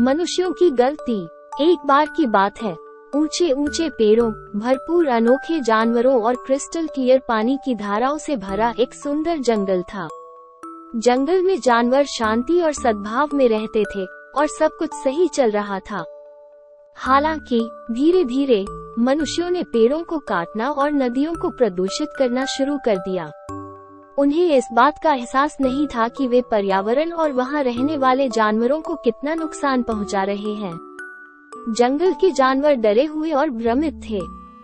मनुष्यों की गलती एक बार की बात है। ऊँचे ऊँचे पेड़ों, भरपूर अनोखे जानवरों और क्रिस्टल क्लियर पानी की धाराओं से भरा एक सुंदर जंगल था। जंगल में जानवर शांति और सद्भाव में रहते थे और सब कुछ सही चल रहा था। हालाँकि धीरे धीरे मनुष्यों ने पेड़ों को काटना और नदियों को प्रदूषित करना शुरू कर दिया। उन्हें इस बात का एहसास नहीं था कि वे पर्यावरण और वहाँ रहने वाले जानवरों को कितना नुकसान पहुँचा रहे हैं। जंगल के जानवर डरे हुए और भ्रमित थे।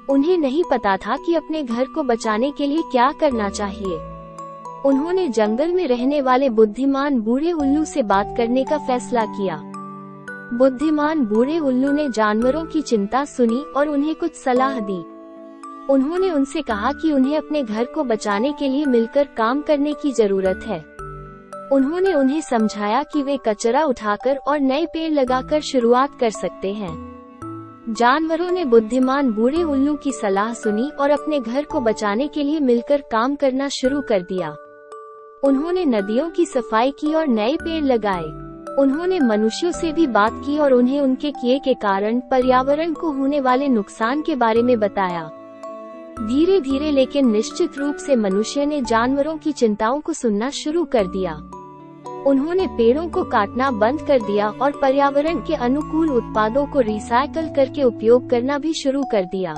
उन्हें नहीं पता था कि अपने घर को बचाने के लिए क्या करना चाहिए। उन्होंने जंगल में रहने वाले बुद्धिमान बूढ़े उल्लू से बात करने का फैसला किया। बुद्धिमान बूढ़े उल्लू ने जानवरों की चिंता सुनी और उन्हें कुछ सलाह दी। उन्होंने उनसे कहा कि उन्हें अपने घर को बचाने के लिए मिलकर काम करने की ज़रूरत है। उन्होंने उन्हें समझाया कि वे कचरा उठाकर और नए पेड़ लगाकर शुरुआत कर सकते हैं। जानवरों ने बुद्धिमान बूढ़े उल्लू की सलाह सुनी और अपने घर को बचाने के लिए मिलकर काम करना शुरू कर दिया। उन्होंने नदियों की सफ़ाई की और नए पेड़ लगाए। उन्होंने मनुष्यों से भी बात की और उन्हें उनके किए के कारण पर्यावरण को होने वाले नुकसान के बारे में बताया। धीरे धीरे लेकिन निश्चित रूप से मनुष्य ने जानवरों की चिंताओं को सुनना शुरू कर दिया। उन्होंने पेड़ों को काटना बंद कर दिया और पर्यावरण के अनुकूल उत्पादों को रिसाइकल करके उपयोग करना भी शुरू कर दिया।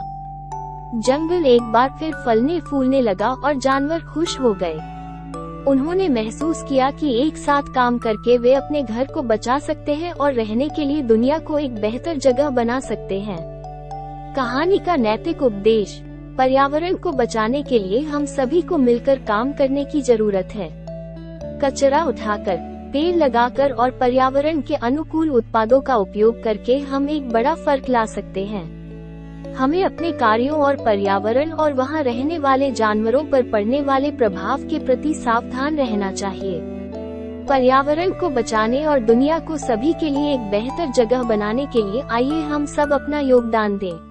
जंगल एक बार फिर फलने फूलने लगा और जानवर खुश हो गए। उन्होंने महसूस किया कि एक साथ काम करके वे अपने घर को बचा सकते हैं और रहने के लिए दुनिया को एक बेहतर जगह बना सकते हैं। कहानी का नैतिक उपदेश। पर्यावरण को बचाने के लिए हम सभी को मिलकर काम करने की ज़रूरत है। कचरा उठाकर, पेड़ लगाकर और पर्यावरण के अनुकूल उत्पादों का उपयोग करके हम एक बड़ा फ़र्क ला सकते हैं। हमें अपने कार्यों और पर्यावरण और वहाँ रहने वाले जानवरों पर पड़ने वाले प्रभाव के प्रति सावधान रहना चाहिए। पर्यावरण को बचाने और दुनिया को सभी के लिए एक बेहतर जगह बनाने के लिए आइए हम सब अपना योगदान दें।